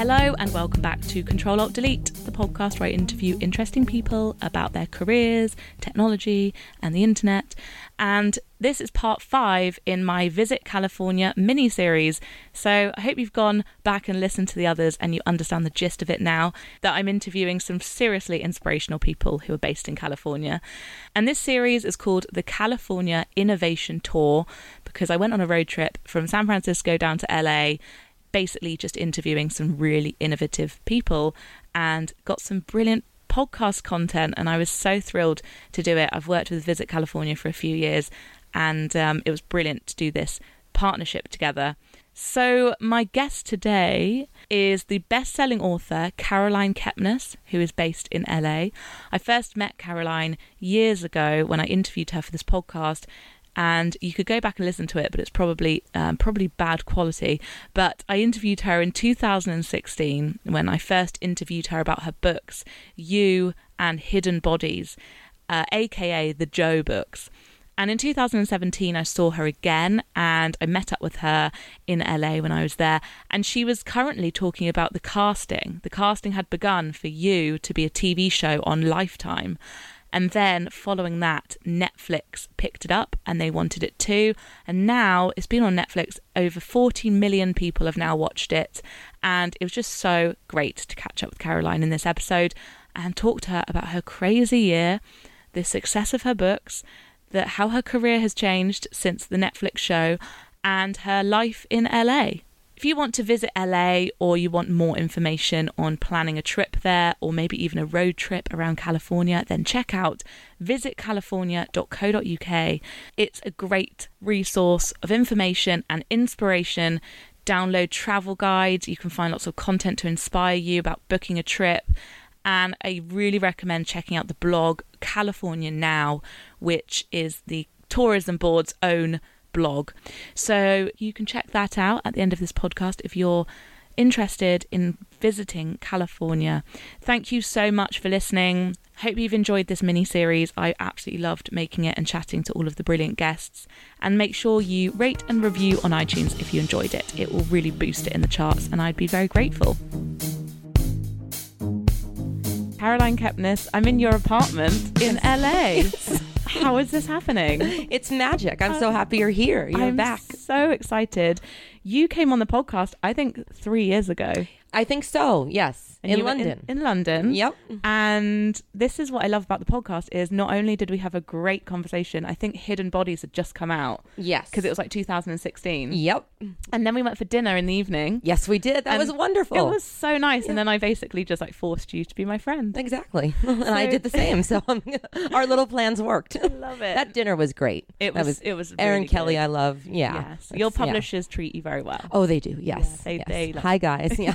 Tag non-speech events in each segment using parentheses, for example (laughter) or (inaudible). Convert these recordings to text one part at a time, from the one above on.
Hello, and welcome back to Control Alt Delete, the podcast where I interview interesting people about their careers, technology, and the internet. And this is part five in my Visit California mini series. So I hope you've gone back and listened to the others and you understand the gist of it now that I'm interviewing some seriously inspirational people who are based in California. And this series is called the California Innovation Tour because I went on a road trip from San Francisco down to LA basically just interviewing some really innovative people and got some brilliant podcast content. And I was so thrilled to do it. I've worked with Visit California for a few years, and um, it was brilliant to do this partnership together. So, my guest today is the best selling author Caroline Kepnes, who is based in LA. I first met Caroline years ago when I interviewed her for this podcast, and you could go back and listen to it, but it's probably um, probably bad quality. But I interviewed her in 2016 when I first interviewed her about her books, You and Hidden Bodies, uh, aka the Joe books. And in 2017, I saw her again and I met up with her in LA when I was there. And she was currently talking about the casting. The casting had begun for You to be a TV show on Lifetime. And then following that, Netflix picked it up and they wanted it too. And now it's been on Netflix. Over 40 million people have now watched it. And it was just so great to catch up with Caroline in this episode and talk to her about her crazy year, the success of her books, that how her career has changed since the Netflix show, and her life in LA. If you want to visit LA or you want more information on planning a trip there or maybe even a road trip around California, then check out visitcalifornia.co.uk. It's a great resource of information and inspiration. Download travel guides, you can find lots of content to inspire you about booking a trip. And I really recommend checking out the blog California Now, which is the tourism board's own blog. So you can check that out at the end of this podcast if you're interested in visiting California. Thank you so much for listening. Hope you've enjoyed this mini series. I absolutely loved making it and chatting to all of the brilliant guests. And make sure you rate and review on iTunes if you enjoyed it. It will really boost it in the charts, and I'd be very grateful. Caroline Kepnes, I'm in your apartment in LA. (laughs) How is this happening? (laughs) It's magic. I'm so um, happy you're here. You're I'm back. so excited. You came on the podcast, I think, three years ago. I think so. Yes, And in London. In, London. Yep. And this is what I love about the podcast is not only did we have a great conversation, I think Hidden Bodies had just come out yes, because it was like 2016. Yep. And then we went for dinner in the evening. Yes, we did. That was wonderful. It was so nice. And then I basically just like forced you to be my friend. exactly, (laughs) and I did the same. So um, (laughs) our little plans worked. I Love it. (laughs) that dinner was great. it That was, it was Aaron really Kelly. good. I love. Yeah. Yes. Your That's- yeah. publishers treat you very well. Oh, they do. Yes. they- yes. they love- Hi guys. Yeah.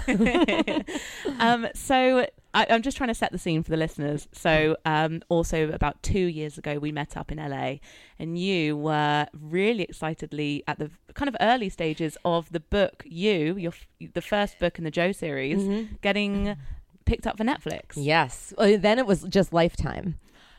um, so I, I'm just trying to set the scene for the listeners. So, um, also about two years ago, we met up in LA, and you were really excitedly at the kind of early stages of the book. You, your the first book in the Joe series, Mm-hmm. getting picked up for Netflix. yes. Uh, then it was just Lifetime.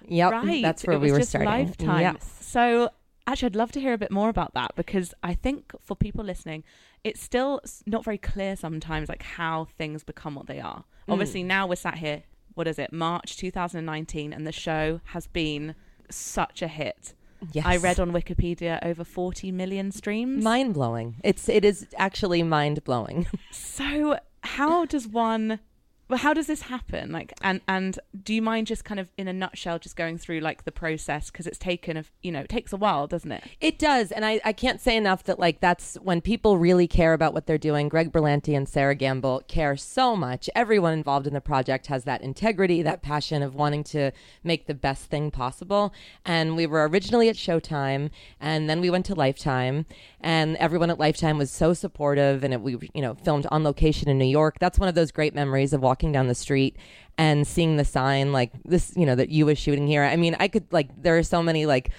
Yep. Right. That's where it we was were just starting. Lifetime. Yes. So actually, I'd love to hear a bit more about that because I think for people listening, it's still not very clear sometimes like how things become what they are. Mm. Obviously, now we're sat here. What is it? March 2019, and the show has been such a hit. Yes. I read on Wikipedia over 40 million streams. mind blowing. It's it is actually mind blowing. (laughs) so how does one well how does this happen like and and do you mind just kind of in a nutshell just going through like the process because it's taken a you know it takes a while doesn't it It does, and I, I can't say enough that like that's when people really care about what they're doing. Greg Berlanti and Sera Gamble care so much. Everyone involved in the project has that integrity, that passion of wanting to make the best thing possible. And we were originally at Showtime, and then we went to Lifetime, and everyone at Lifetime was so supportive. And it, we you know filmed on location in New York. That's one of those great memories of walking down the street and seeing the sign like this, you know, that you was shooting here. I mean, I could like there are so many like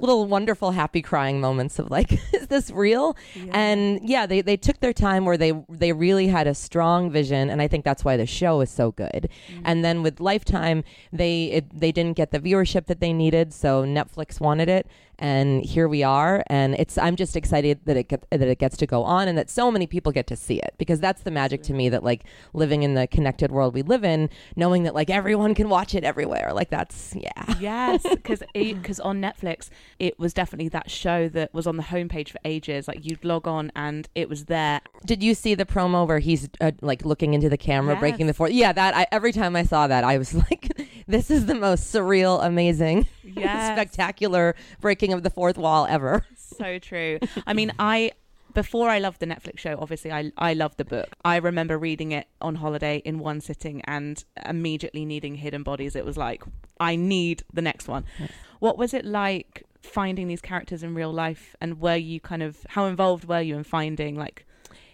little wonderful happy crying moments of like (laughs) is this real yeah. and yeah they, they took their time where they they really had a strong vision and i think that's why the show is so good mm-hmm. and then with lifetime they it, they didn't get the viewership that they needed so netflix wanted it and here we are. And it's i'm just excited that it get, that it gets to go on and that so many people get to see it because that's the magic to me that like living in the connected world we live in knowing that like everyone can watch it everywhere. Like that's yeah. Yes because because (laughs) on netflix it was definitely that show that was on the homepage for ages. Like you'd log on and it was there. Did you see the promo where he's uh, like looking into the camera yes. breaking the fourth? Yeah that I, every time i saw that i was (laughs) like this is the most surreal amazing (laughs) yes. spectacular breaking of the fourth wall ever. So true. I mean, I before I loved the Netflix show, obviously I I loved the book. I remember reading it on holiday in one sitting and immediately needing Hidden Bodies. It was like I need the next one. Yes. What was it like finding these characters in real life and were you kind of how involved were you in finding like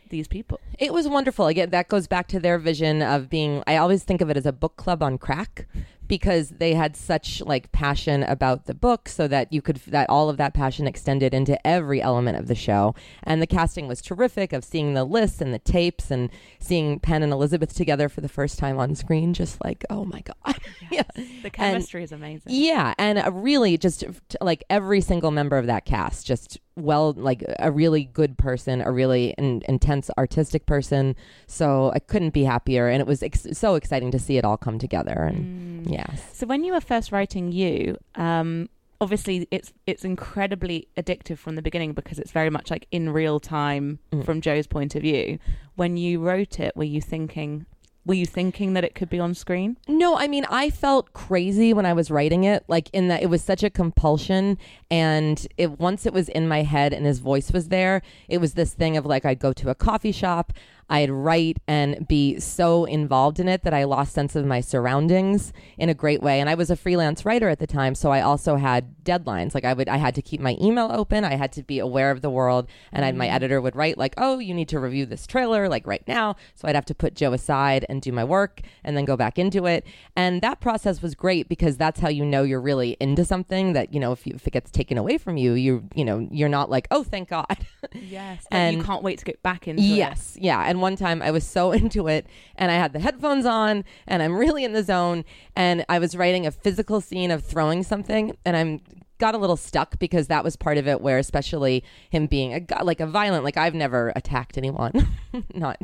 these people. It was wonderful. Again, that goes back to their vision of being. I always think of it as a book club on crack because they had such like passion about the book so that you could that all of that passion extended into every element of the show. And the casting was terrific of seeing the lists and the tapes and seeing penn and elizabeth together for the first time on screen just like oh my god. (laughs) Yes. yeah the chemistry and, is amazing. Yeah. And really just like every single member of that cast just well like a really good person a really in, intense artistic person. So i couldn't be happier. And it was ex- so exciting to see it all come together. And mm. Yes so when you were first writing you um obviously it's it's incredibly addictive from the beginning because it's very much like in real time mm. from joe's point of view when you wrote it were you thinking were you thinking that it could be on screen? No, I mean, I felt crazy when I was writing it, like in that it was such a compulsion. And it, once it was in my head and his voice was there, it was this thing of like, I'd go to a coffee shop, I'd write and be so involved in it that I lost sense of my surroundings in a great way. And I was a freelance writer at the time, so I also had deadlines. Like I would, I had to keep my email open. I had to be aware of the world, and I'd, my mm. editor would write like, "Oh, you need to review this trailer like right now." So I'd have to put Joe aside and do my work, and then go back into it. And that process was great because that's how you know you're really into something. That you know, if you, if it gets taken away from you, you you know, you're not like, "Oh, thank God." Yes, (laughs) and you can't wait to get back into yes, it. Yes, yeah. And one time I was so (laughs) into it, and I had the headphones on, and I'm really in the zone, and I was writing a physical scene of throwing something, and I'm got a little stuck because that was part of it where especially him being a like a violent like I've never attacked anyone (laughs) not.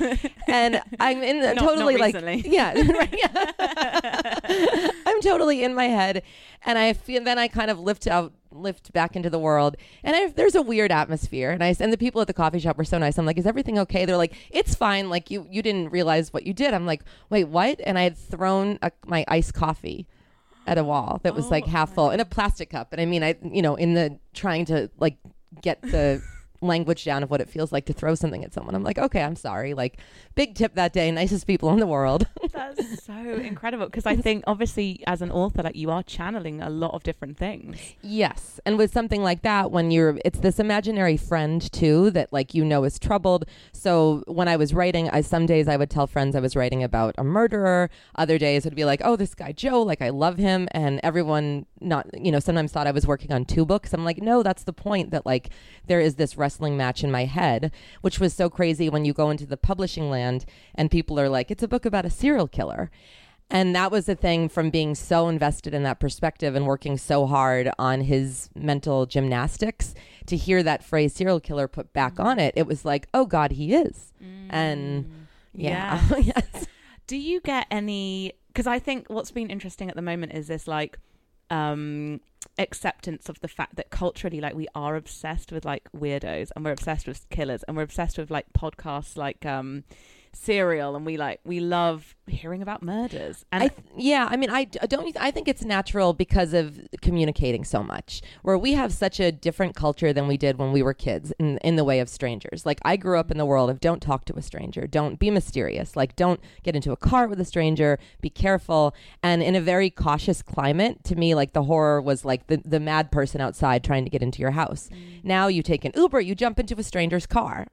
(laughs) And I'm in the, not, totally not like yeah, I'm totally in my head, and I feel then I kind of lift out lift back into the world, and I, there's a weird atmosphere, and I and the people at the coffee shop were so nice. I'm like, is everything okay? They're like, it's fine. Like you you didn't realize what you did. I'm like, wait, what? And I had thrown a, my iced coffee at a wall that was oh, like half full in a plastic cup, and I mean, I you know in the trying to like get the language down of what it feels like to throw something at someone. I'm like, okay, I'm sorry. Like, big tip that day, nicest people in the world. (laughs) That's so incredible because I think obviously as an author, like you are channeling a lot of different things. Yes, and with something like that, when you're, it's this imaginary friend too that like you know is troubled. So when I was writing, I some days I would tell friends I was writing about a murderer. Other days it would be like, oh, this guy Joe, like I love him, and everyone not, you know, sometimes thought I was working on two books. I'm like, no, that's the point that like there is this wrestling match in my head, which was so crazy when you go into the publishing land and people are like, it's a book about a serial killer. And that was the thing from being so invested in that perspective and working so hard on his mental gymnastics to hear that phrase serial killer put back on it. It was like, oh God, he is. Mm. And yeah. yeah. (laughs) yes. Do you get any? Because I think what's been interesting at the moment is this like um acceptance of the fact that culturally like we are obsessed with like weirdos and we're obsessed with killers and we're obsessed with like podcasts like um serial and we like we love hearing about murders. And I th- yeah i mean i don't i think it's natural because of communicating so much where we have such a different culture than we did when we were kids in, in the way of strangers. Like i grew up in the world of don't talk to a stranger don't be mysterious like don't get into a car with a stranger be careful. And in a very cautious climate to me like the horror was like the, the mad person outside trying to get into your house. Mm. now you take an uber you jump into a stranger's car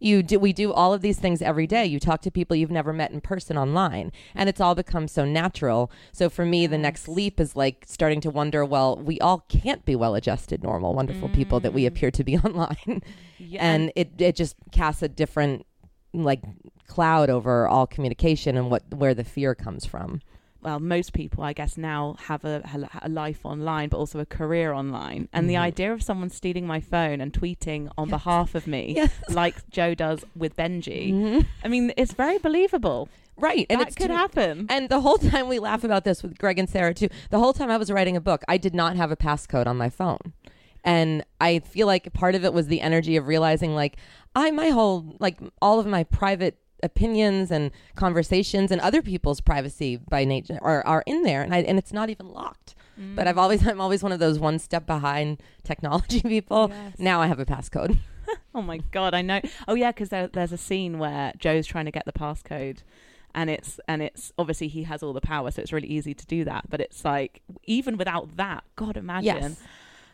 you do we do all of these things every day. You talk to people you've never met in person online and it's all become so natural. So for me the next leap is like starting to wonder well we all can't be well adjusted normal wonderful people that we Mm. appear to be (laughs) online. Yeah, and it it just casts a different like cloud over all communication and what where the fear comes from well, most people, I guess, now have a, a life online, but also a career online. And the Mhm. idea of someone stealing my phone and tweeting on behalf of me, Yes. like Joe does with Benji, Mhm. I mean, it's very believable. right and that it's could too- happen. And the whole time we laugh about this with Greg and Sera too. The whole time I was writing a book, I did not have a passcode on my phone. And I feel like part of it was the energy of realizing like I my whole like all of my private opinions and conversations and other people's privacy by nature are, are in there and I, and it's not even locked. But I've mm. always (laughs) I'm always one of those one step behind technology (laughs) people. Yes. Now I have a passcode. (laughs) Oh my god, I know. Oh yeah, because there, there's a scene where Joe's trying to get the passcode, and it's and it's obviously he has all the power, so it's really easy to do that. But it's like even without that, God imagine. Yes.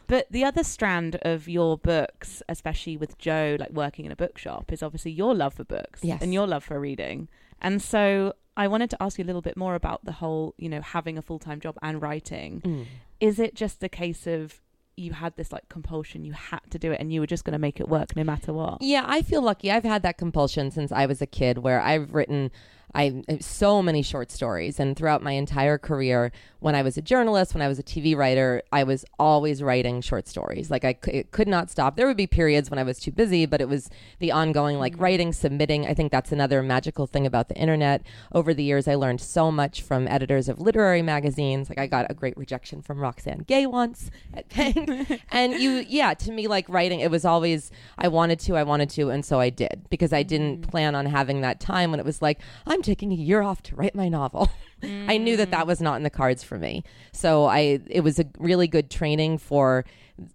But the other strand of your books, especially with Joe, like working in a bookshop, is obviously your love for books Yes. and your love for reading. And so I wanted to ask you a little bit more about the whole, you know, having a full time job and writing. Mm. Is it just a case of you had this like compulsion, you had to do it, and you were just going to make it work no matter what? Yeah, I feel lucky. I've had that compulsion since I was a kid where I've written I uh, so many short stories and throughout my entire career when I was a journalist, when I was a TV writer, I was always writing short stories. Like I c- it could not stop. There would be periods when I was too busy, but it was the ongoing like mm-hmm. writing, submitting. I think that's another magical thing about the internet. Over the years I learned so much from editors of literary magazines. Like I got a great rejection from Roxane Gay once at (laughs) PANK. and you yeah, to me like writing it was always I wanted to, I wanted to, and so I did because I didn't mm-hmm. plan on having that time when it was like I'm taking a year off to write my novel. (laughs) I knew that that mm. was not in the cards for me. So I it was a really good training for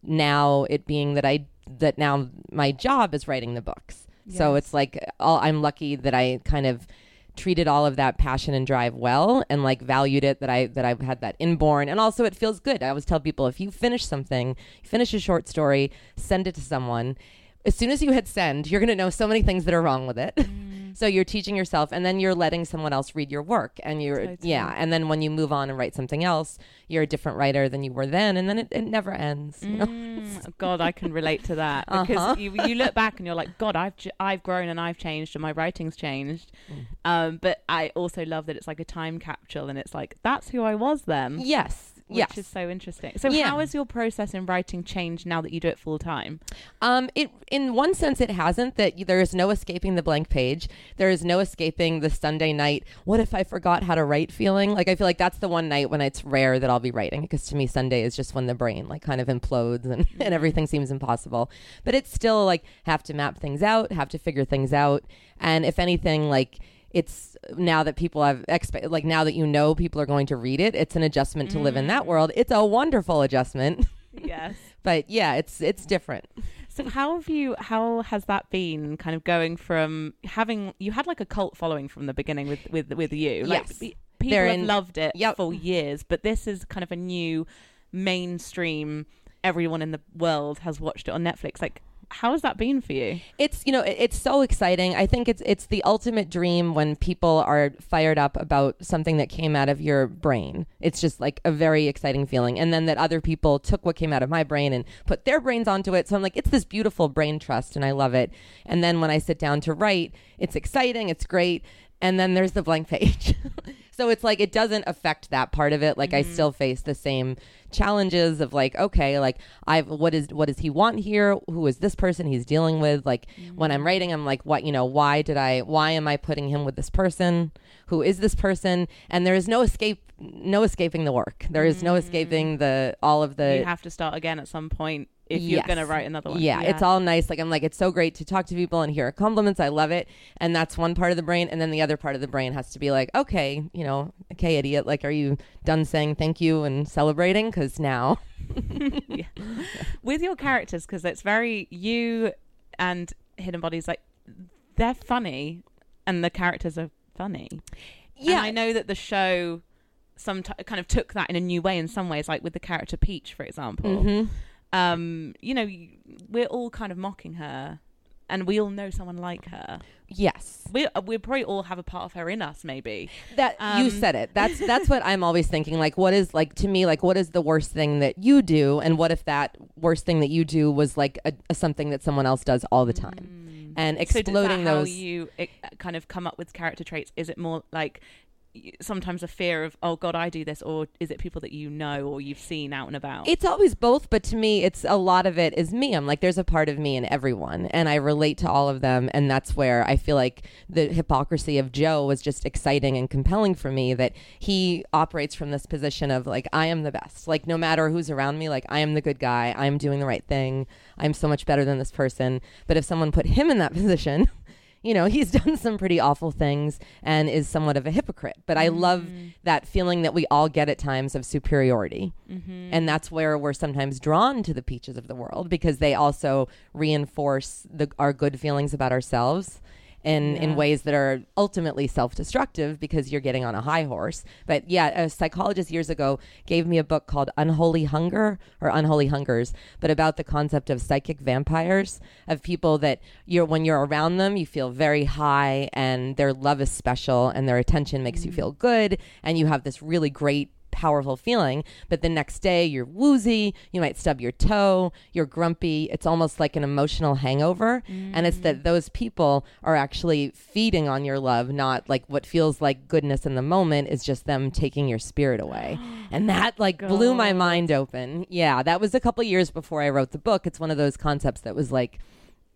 now it being that I that now my job is writing the books. So it's like all, I'm lucky that I kind of treated all of that passion and drive well and like valued it that I that I've had that inborn and also it feels good. I always tell people if you finish something, finish a short story, send it to someone, as soon as you hit send, you're going to know so many things that are wrong with it. Mm. So you're teaching yourself and then you're letting someone else read your work and you're Totally. yeah, and then when you move on and write something else, you're a different writer than you were then and then it, it never ends, you know. Mm, God, I can relate to that (laughs) because Uh-huh. you, you look back and you're like, God, I've I've grown and I've changed and my writing's changed. Mm. Um, but I also love that it's like a time capsule and it's like that's who I was then. Yes. Which yes. is so interesting. So, Yeah. how has your process in writing changed now that you do it full time? Um, it in one sense it hasn't. That there is no escaping the blank page. There is no escaping the Sunday night. What if I forgot how to write? Feeling like I feel like that's the one night when it's rare that I'll be writing because to me Sunday is just when the brain like kind of implodes and, (laughs) and everything seems impossible. But it's still like have to map things out, have to figure things out, and if anything, like it's now that people have expect like now that you know people are going to read it, it's an adjustment to live in that mm-hmm. world. It's a wonderful adjustment. Yes. (laughs) but yeah, it's it's different. So how have you? How has that been? Kind of going from having you had like a cult following from the beginning with with with you. Like, Yes. pe- people They're have in- loved it Yep. for years, but this is kind of a new mainstream. Everyone in the world has watched it on Netflix. Like, how has that been for you? it's you know it, it's so exciting. I think it's it's the ultimate dream when people are fired up about something that came out of your brain. It's just like a very exciting feeling. And then that other people took what came out of my brain and put their brains onto it. So i'm like it's this beautiful brain trust and i love it. And then when i sit down to write it's exciting it's great. And then there's the blank page. (laughs) So it's like it doesn't affect that part of it. Like i mm-hmm. still face the same challenges of like okay like i've what is what does he want here who is this person he's dealing with like when i'm mm. writing i'm like what you know why did i why am i putting him with this person who is this person and there is no escape no escaping the work there is no escaping mm. the all of the you have to start again at some point if you're Yes. going to write another one. yeah, it's all nice. Like I'm like, it's so great to talk to people and hear compliments. I love it. And that's one part of the brain. And then the other part of the brain has to be like, okay, you know, okay, idiot. Like, are you done saying thank you and celebrating? Because now, (laughs) yeah. with your characters because it's very you and hidden bodies like they're funny and the characters are funny yeah, and i know that the show some kind of took that in a new way in some ways like with the character peach for example Mhm. um you know we're all kind of mocking her and we all know someone like her. Yes. We we probably all have a part of her in us, maybe. That you Um, said it. That's that's what I'm always thinking. Like, what is like to me? Like, what is the worst thing that you do? And what if that worst thing that you do was like a, a something that someone else does all the time? And Mm. So does exploding how those. you it, kind of come up with character traits? Is it more like sometimes a fear of oh god I do this, or is it people that you know or you've seen out and about? It's always both, but to me, it's a lot of it is me. I'm like, there's a part of me in everyone, and I relate to all of them, and that's where I feel like the hypocrisy of Joe was just exciting and compelling for me. That he operates from this position of like, I am the best. Like, no matter who's around me, like I am the good guy. I'm doing the right thing. I'm so much better than this person. But if someone put him in that (laughs) position. You know, (laughs) he's done some pretty awful things and is somewhat of a hypocrite. But I love mm-hmm. that feeling that we all get at times of superiority. Mm-hmm. And that's where we're sometimes drawn to the peaches of the world because they also reinforce the, our good feelings about ourselves in, in ways that are ultimately self destructive because you're getting on a high horse. But yeah, a psychologist years ago gave me a book called Unholy Hunger or Unholy Hungers, but about the concept of psychic vampires, of people that you're, when you're around them, you feel very high and their love is special and their attention makes you mm. feel good and you have this really great powerful feeling, but the next day you're woozy, you might stub your toe, you're grumpy. It's almost like an emotional hangover. And it's that mm. those people are actually feeding on your love, not like what feels like goodness in the moment is just them taking your spirit away. (gasps) And that like blew my mind open. Yeah, that was a couple years before I wrote the book. It's one of those concepts that was like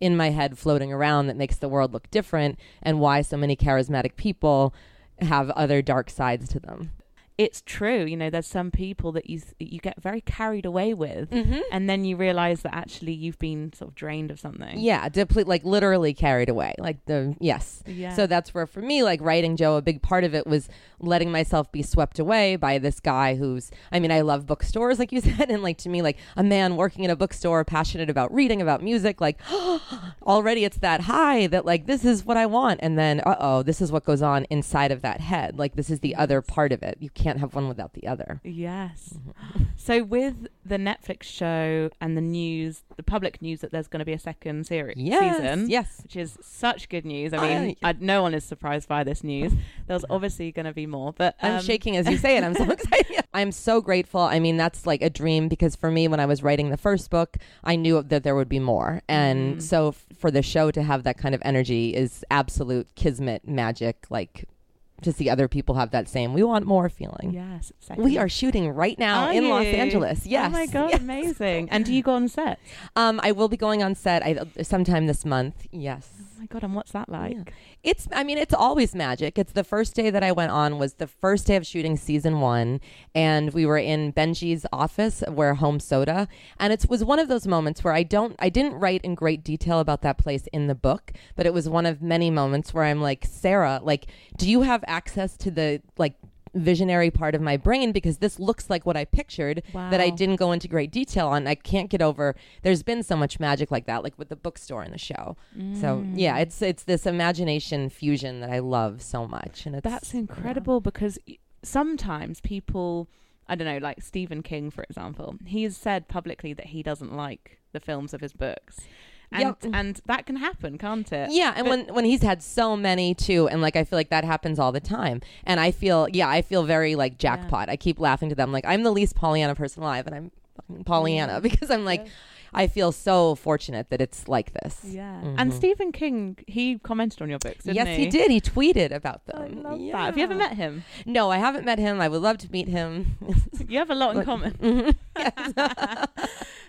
in my head floating around that makes the world look different and why so many charismatic people have other dark sides to them. It's true. You know, there's some people that you you get very carried away with, Mm-hmm. and then you realize that actually you've been sort of drained of something. Yeah, deplete like literally carried away. Like the yes. Yeah. So that's where for me, like writing Joe, a big part of it was letting myself be swept away by this guy who's I mean, I love bookstores, like you (laughs) said, and like to me, like a man working in a bookstore, passionate about reading, about music, like (gasps) already it's that high that like this is what I want. And then uh oh, this is what goes on inside of that head. Like this is the other part of it. You can't have one without the other. Yes. Mm-hmm. (gasps) so with the Netflix show and the news, the public news that there's going to be a second series Yes. season, Yes. which is such good news. I mean, I, no one is surprised by this news. There's (laughs) obviously going to be more, but I'm um, shaking as you say it. I'm so (laughs) excited. I'm so grateful. I mean, that's like a dream because for me, when I was writing the first book, I knew that there would be more. And Mm. so f- for the show to have that kind of energy is absolute kismet magic. Like to see other people have that same, we want more feeling. Yes, second. We are shooting right now Are in Los? Angeles. Yes. Oh my god, Yes. amazing! And do you go on set? Um, I will be going on set I, sometime this month. Yes. Oh my god, and what's that like? Yeah. It's I mean it's always magic. It's the first day that I went on was the first day of shooting season 1 and we were in Benji's office where Home Soda and it was one of those moments where I don't I didn't write in great detail about that place in the book, but it was one of many moments where I'm like, "Sera, like do you have access to the like visionary part of my brain because this looks like what I pictured that I didn't go into great detail on. I can't get over. There's been so much magic like that, like with the bookstore and the show. So Mm. yeah, it's it's this imagination fusion that I love so much, and it's That's incredible because sometimes people, I don't know, like Stephen King, for example, He has said publicly that he doesn't like the films of his books. And, Yep. and that can happen, can't it? Yeah, and when when he's had so many too, and like I feel like that happens all the time, and I feel yeah, I feel very like jackpot. I keep laughing to them like I'm the least Pollyanna person alive, and I'm fucking Pollyanna (laughs) because I'm like I feel so fortunate that it's like this. Yeah. Mhm. And Stephen King, he commented on your books, didn't yes, he? he did. He tweeted about them. I love Yeah. that. Have you ever met him? No, I haven't met him. I would love to meet him. (laughs) You have a lot in Like- common. (laughs) Mhm. (laughs)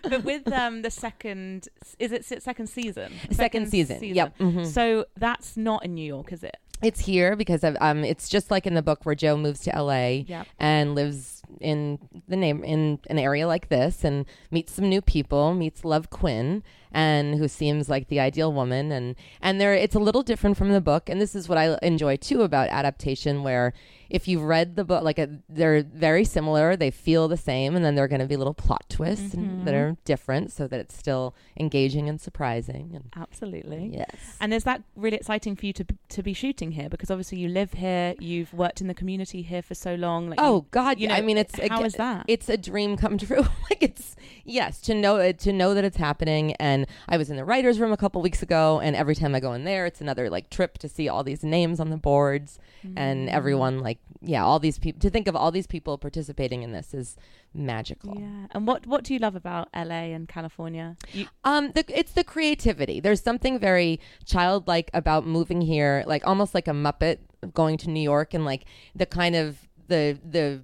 but with um, the second, is it second season? Second season. Yep. Mhm. So that's not in New York, is it? It's here because of um. It's just like in the book where Joe moves to L.A. Yep. and lives in the name in an area like this and meets some new people. Meets Love Quinn and who seems like the ideal woman and and there it's a little different from the book and this is what I enjoy too about adaptation where if you've read the book, like a, they're very similar, they feel the same, and then there are going to be little plot twists and, that mm-hmm. are different, so that it's still engaging and surprising. And Absolutely. yes, And is that really exciting for you to to be shooting here? Because obviously you live here, you've worked in the community here for so long. Like oh you, God, you know, I mean, it's how aga- is that? it's a dream come (laughs) true. like it's yes to know uh, to know that it's happening. And I was in the writers' room a couple weeks ago, and every time I go in there, it's another like trip to see all these names on the boards and Mm. everyone like yeah, all these people. To think of all these people participating in this is magical. Yeah. And what what do you love about LA and California? You, Um, the, it's the creativity. There's something very childlike about moving here, like almost like a Muppet going to New York, and like the kind of the the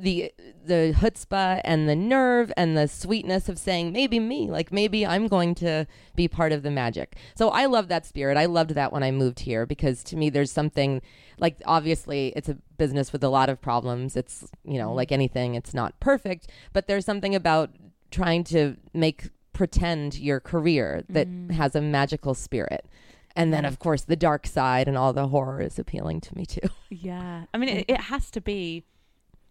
the the chutzpah and the nerve and the sweetness of saying maybe me, like maybe I'm going to be part of the magic. So I love that spirit. I loved that when I moved here because to me there's something like obviously it's a business with a lot of problems. It's you know like anything, it's not perfect, but there's something about trying to make pretend your career that mm-hmm. has a magical spirit. And then, of course, the dark side and all the horror is appealing to me too. yeah. I mean, it, (laughs) it has to be.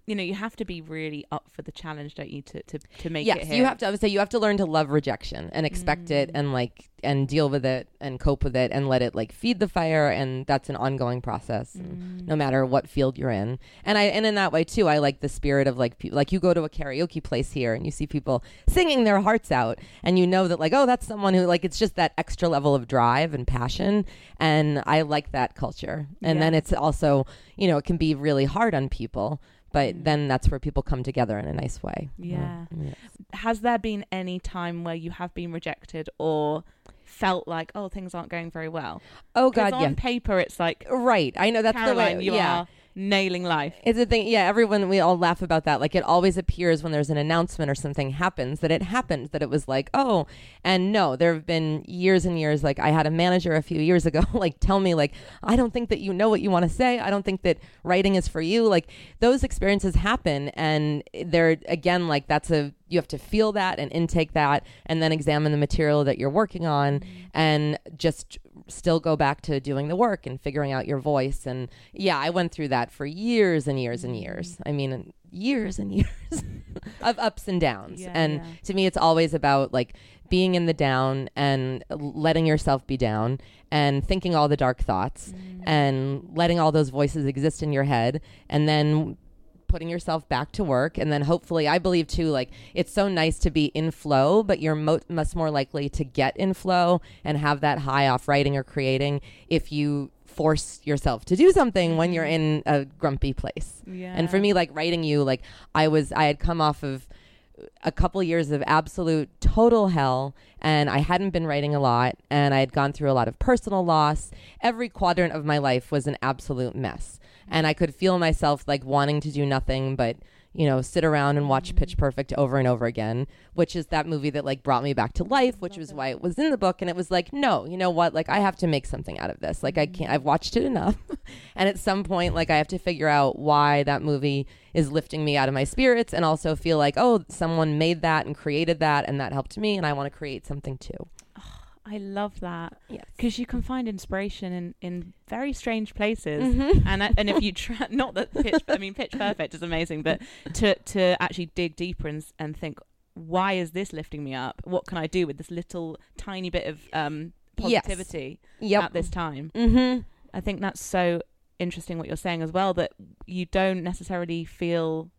You know, you have to be really up for the challenge, don't you, to to, to make it yes, here? you have to. I would say you have to learn to love rejection and expect it, mm. and like and deal with it and cope with it, and let it like feed the fire. And that's an ongoing process, and mm. no matter what field you're in. And I and in that way too, I like the spirit of like pe- like you go to a karaoke place here and you see people singing their hearts out, and you know that like oh that's someone who like it's just that extra level of drive and passion, and I like that culture. And then it's also you know it can be really hard on people. But mm. then that's where people come together in a nice way. Yeah. Mm. Yeah. Has there been any time where you have been rejected or felt like, oh, things aren't going very well? Oh God, on yeah. paper, it's like, Right. I know that's Caroline, the way. you yeah. are nailing life. It's a thing. Yeah, everyone, we all laugh about that. Like, it always appears when there's an announcement or something happens that it happened, that it was like, oh, and no, there have been years and years. Like, I had a manager a few years ago, (laughs) like, tell me, like, I don't think that you know what you want to say. I don't think that writing is for you. Like, those experiences happen. And they're, again, like, that's a, you have to feel that and intake that and then examine the material that you're working on mm-hmm. and just still go back to doing the work and figuring out your voice. And yeah i went through that for years and years and mm-hmm. years. I mean years and (laughs) years (laughs) of ups and downs. Yeah, and yeah. to me it's always about like being in the down and letting yourself be down and thinking all the dark thoughts mm-hmm. and letting all those voices exist in your head. And then putting yourself back to work and then hopefully i believe too like it's so nice to be in flow but you're mo- much more likely to get in flow and have that high off writing or creating if you force yourself to do something when you're in a grumpy place Yeah. and for me like writing you like i was i had come off of a couple years of absolute total hell and I hadn't been writing a lot and I had gone through a lot of personal loss. Every quadrant of my life was an absolute mess. And I could feel myself like wanting to do nothing but, you know, sit around and watch Pitch mm-hmm. Perfect over and over again, which is that movie that like brought me back to life, which was why it was in the book and it was like, no, you know what? Like I have to make something out of this. Like I can't I've watched it enough. (laughs) and at some point like I have to figure out why that movie is lifting me out of my spirits and also feel like, oh, someone made that and created that and that helped me and I want to create something too. I love that Yes. because you can find inspiration in, in very strange places, Mm-hmm. and I- and if you try, (laughs) not that pitch, I mean, Pitch Perfect is amazing, but to to actually dig deeper and and think, why is this lifting me up? What can I do with this little tiny bit of um, Yes. positivity Yep. at this time? Mhm. I think that's so interesting what you're saying as well that you don't necessarily feel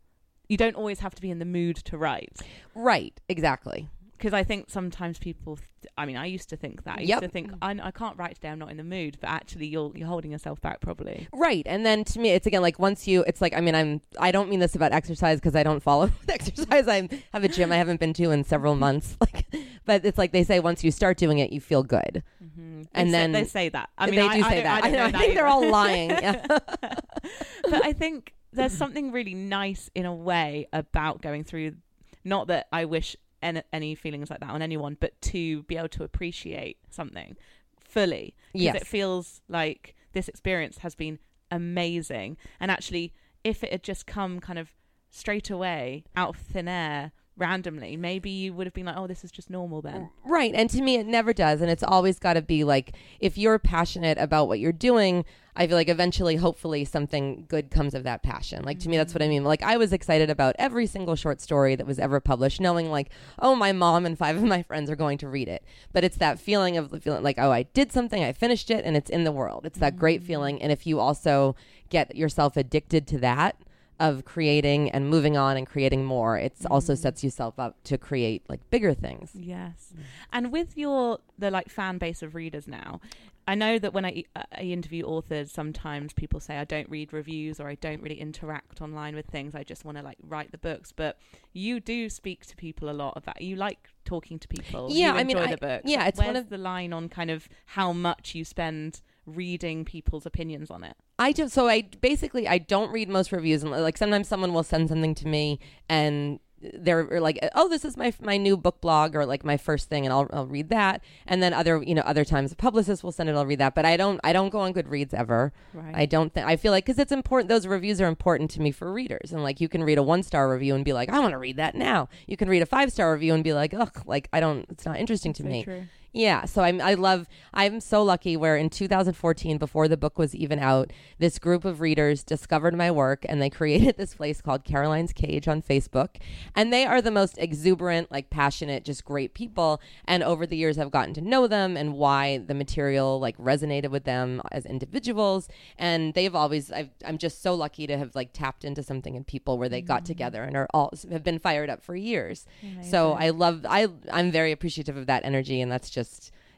you don't always have to be in the mood to write Right, exactly. Because I think sometimes people th- I mean I used to think that I used Yep. to think I, I can't write today I'm not in the mood but actually you're you're holding yourself back probably Right. And then to me, it's again like once you, it's like, I mean, I'm, I don't mean this about exercise because I don't follow (laughs) exercise. I have a gym I haven't been to in several months. (laughs) Like, but it's like they say once you start doing it, you feel good. mm-hmm. And they then- say, they say that I mean they I, do say that. I, know. I think that they're all (laughs) lying. Yeah. but I think there's something really nice in a way about going through. Not that I wish any, any feelings like that on anyone, but to be able to appreciate something fully. Because Yes. it feels like this experience has been amazing. And actually, if it had just come kind of straight away out of thin air randomly, maybe you would have been like, oh, this is just normal then. Right. And to me, it never does. And it's always got to be like, if you're passionate about what you're doing, I feel like eventually, hopefully, something good comes of that passion. Like to me, that's what I mm-hmm. mean. Like I was excited about every single short story that was ever published, knowing like, oh, my mom and five of my friends are going to read it. But it's that feeling of the feeling like, oh, I did something, I finished it, and it's in the world. It's that great mm-hmm. feeling. And if you also get yourself addicted to that of creating and moving on and creating more, it also sets yourself up to create like bigger things. Yes. And with your the like fan base of readers now, I know that when I, uh, I interview authors, sometimes people say I don't read reviews or I don't really interact online with things. I just want to like write the books. But you do speak to people a lot of that. You like talking to people. Yeah, You I mean, enjoy I- the books. yeah, it's Where's one of- the line on kind of how much you spend reading people's opinions on it. I just so I basically I don't read most reviews and like sometimes someone will send something to me and they're like oh this is my my new book blog or like my first thing and I'll I'll read that. And then other you know other times a publicist will send it I'll read that. But I don't I don't go on Goodreads ever. Right. I don't think I feel like because it's important those reviews are important to me for readers. And like you can read a one star review and be like I want to read that now. You can read a five star review and be like ugh like I don't it's not interesting to So me. true. Yeah, so I'm I love I'm so lucky where in 2014 before the book was even out, this group of readers discovered my work and they (laughs) created this place called Caroline's Cage on Facebook, and they are the most exuberant, like passionate, just great people, and over the years I've gotten to know them and why the material like resonated with them as individuals, and they've always I've, I'm just so lucky to have like tapped into something in people where they got mm-hmm. together and are all have been fired up for years. So I love I I'm very appreciative of that energy and that's just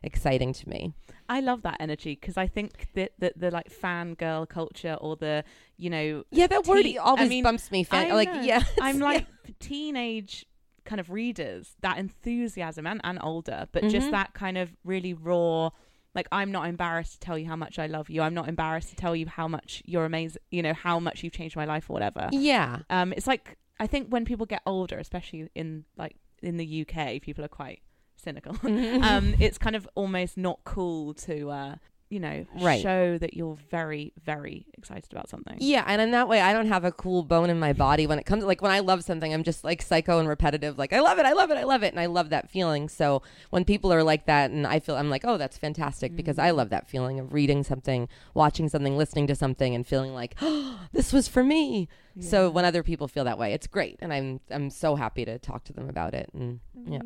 exciting to me. I love that energy because I think that the, the like fangirl culture or the you know Yeah, that word Teen- always I mean, bumps me. Fan- I like (laughs) yeah, I'm yeah. like teenage kind of readers that enthusiasm and, and older, but just Mhm. that kind of really raw. Like I'm not embarrassed to tell you how much I love you. I'm not embarrassed to tell you how much you're amazing. You know how much you've changed my life or whatever. yeah. Um, it's like I think when people get older, especially in like in the UK, people are quite cynical. (laughs) Mm-hmm. um, it's kind of almost not cool to uh, you know Right. show that you're very very excited about something. Yeah, and in that way, I don't have a cool bone in my body when it comes. Like when I love something, I'm just like psycho and repetitive. Like I love it, I love it, I love it, and I love that feeling. So when people are like that, and I feel, I'm like, oh, that's fantastic because I love that feeling of reading something, watching something, listening to something, and feeling like, oh, (gasps) this was for me. So when other people feel that way, it's great, and I'm I'm so happy to talk to them about it. And yeah.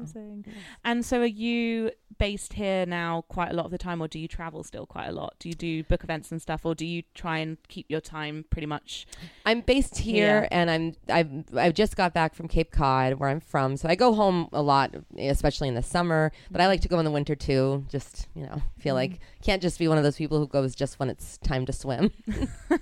And so, are you based here now quite a lot of the time, or do you travel still quite a lot? Do you do book events and stuff, or do you try and keep your time pretty much? I'm based here, Yeah. and I'm I've I've just got back from Cape Cod, where I'm from. So I go home a lot, especially in the summer. But I like to go in the winter too. Just you know, feel like mm. can't just be one of those people who goes just when it's time to swim.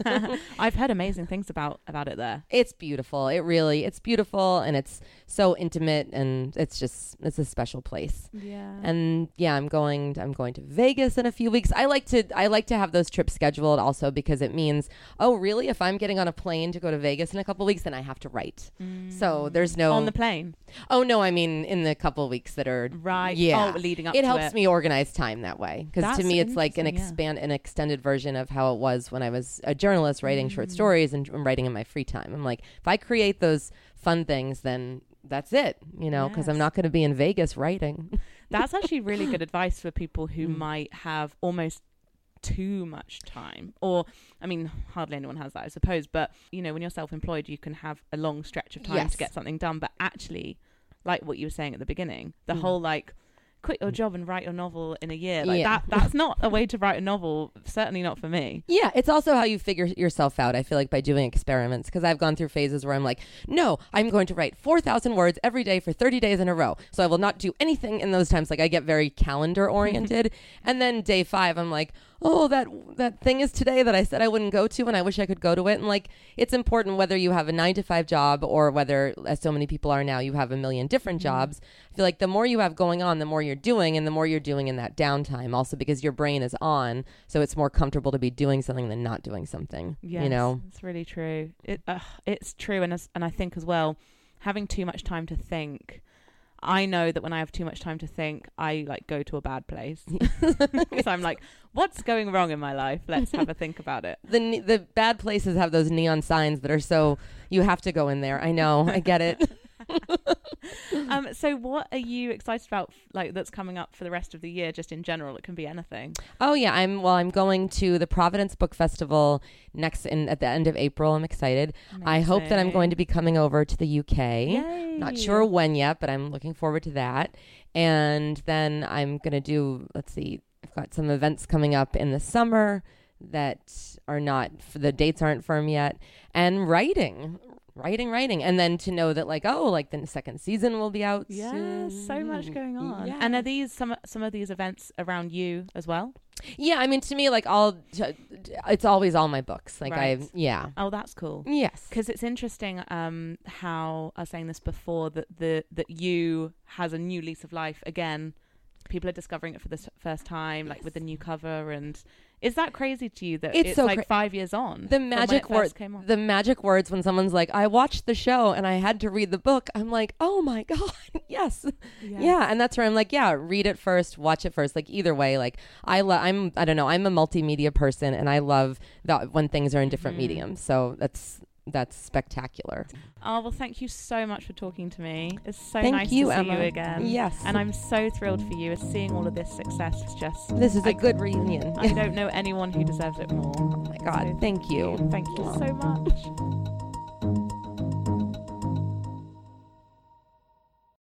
(laughs) I've heard amazing things about about it there. It's beautiful. It really it's beautiful, and it's so intimate, and it's just it's a special place. Yeah. And yeah, I'm going. I'm going to Vegas in a few weeks. I like to. I like to have those trips scheduled also because it means, oh, really? If I'm getting on a plane to go to Vegas in a couple weeks, then I have to write. So there's no. on the plane, oh no, I mean in the couple weeks that are right? Yeah, Oh, leading up. it helps it. me organize time that way because to me it's like an interesting, yeah. expand an extended version of how it was when I was a journalist writing short Mm. stories and, and writing in my free time. I'm like, if I create those fun things, then that's it, you know, because I'm not going to be in Vegas writing. (laughs) That's actually really good advice for people who Mm. might have almost too much time or i mean hardly anyone has that i suppose but you know when you're self-employed you can have a long stretch of time Yes. to get something done but actually like what you were saying at the beginning the Mm. whole like quit your mm. job and write your novel in a year like Yeah. that that's not a way to write a novel certainly not for me Yeah, it's also how you figure yourself out. I feel like by doing experiments because I've gone through phases where I'm like, no, I'm going to write 4,000 words every day for 30 days in a row. So I will not do anything in those times. Like I get very calendar oriented. (laughs) and then day 5 I'm like, oh, that that thing is today that I said I wouldn't go to and I wish I could go to it. And like it's important whether you have a 9 to 5 job or whether as so many people are now you have a million different jobs. I feel like the more you have going on, the more you're doing and the more you're doing in that downtime also because your brain is on, so it's more comfortable to be doing something than not doing something. Yes, You know. it's really true. It uh, it's true, and as, and I think as well, having too much time to think. I know that when I have too much time to think, I like go to a bad place. (laughs) (laughs) so I'm like, what's going wrong in my life? Let's have a think about it. (laughs) The the bad places have those neon signs that are so you have to go in there. I know. I get it. (laughs) um, so what are you excited about like that's coming up for the rest of the year just in general? It can be anything. Oh yeah i'm well i'm going to the providence book festival next in at the end of april. I'm excited. Amazing. i hope that i'm going to be coming over to the uk Yay. not sure when yet but i'm looking forward to that. And then i'm going to do let's see i've got some events coming up in the summer that are not the dates aren't firm yet. And writing writing, writing, and then to know that like oh, like the second season will be out. Yeah, so much going on. Yeah. And are these some some of these events around you as well? Yeah, I mean to me like all it's always all my books. Like right. I yeah. Oh, that's cool. Yes. Cuz it's interesting um how I was saying this before that the that you has a new lease of life again. People are discovering it for the first time like yes. with the new cover and is that crazy to you that it's, it's so like cra- five years on? The magic words. came on. The magic words when someone's like, "I watched the show and I had to read the book." I'm like, "Oh my (laughs) god, yes. yes. yeah!" And that's where I'm like, "Yeah, read it first, watch it first. Like either way, like I love. I'm I don't know. I'm a multimedia person, and I love that when things are in different mm. mediums. So that's that's spectacular. Oh well, thank you so much for talking to me. It's so thank nice you, to see Emma. you again. Yes, and I'm so thrilled for you. Seeing all of this success is just this is I, a good reunion. I don't know anyone who deserves it more. Oh my god, so thank, you. Thank you so much.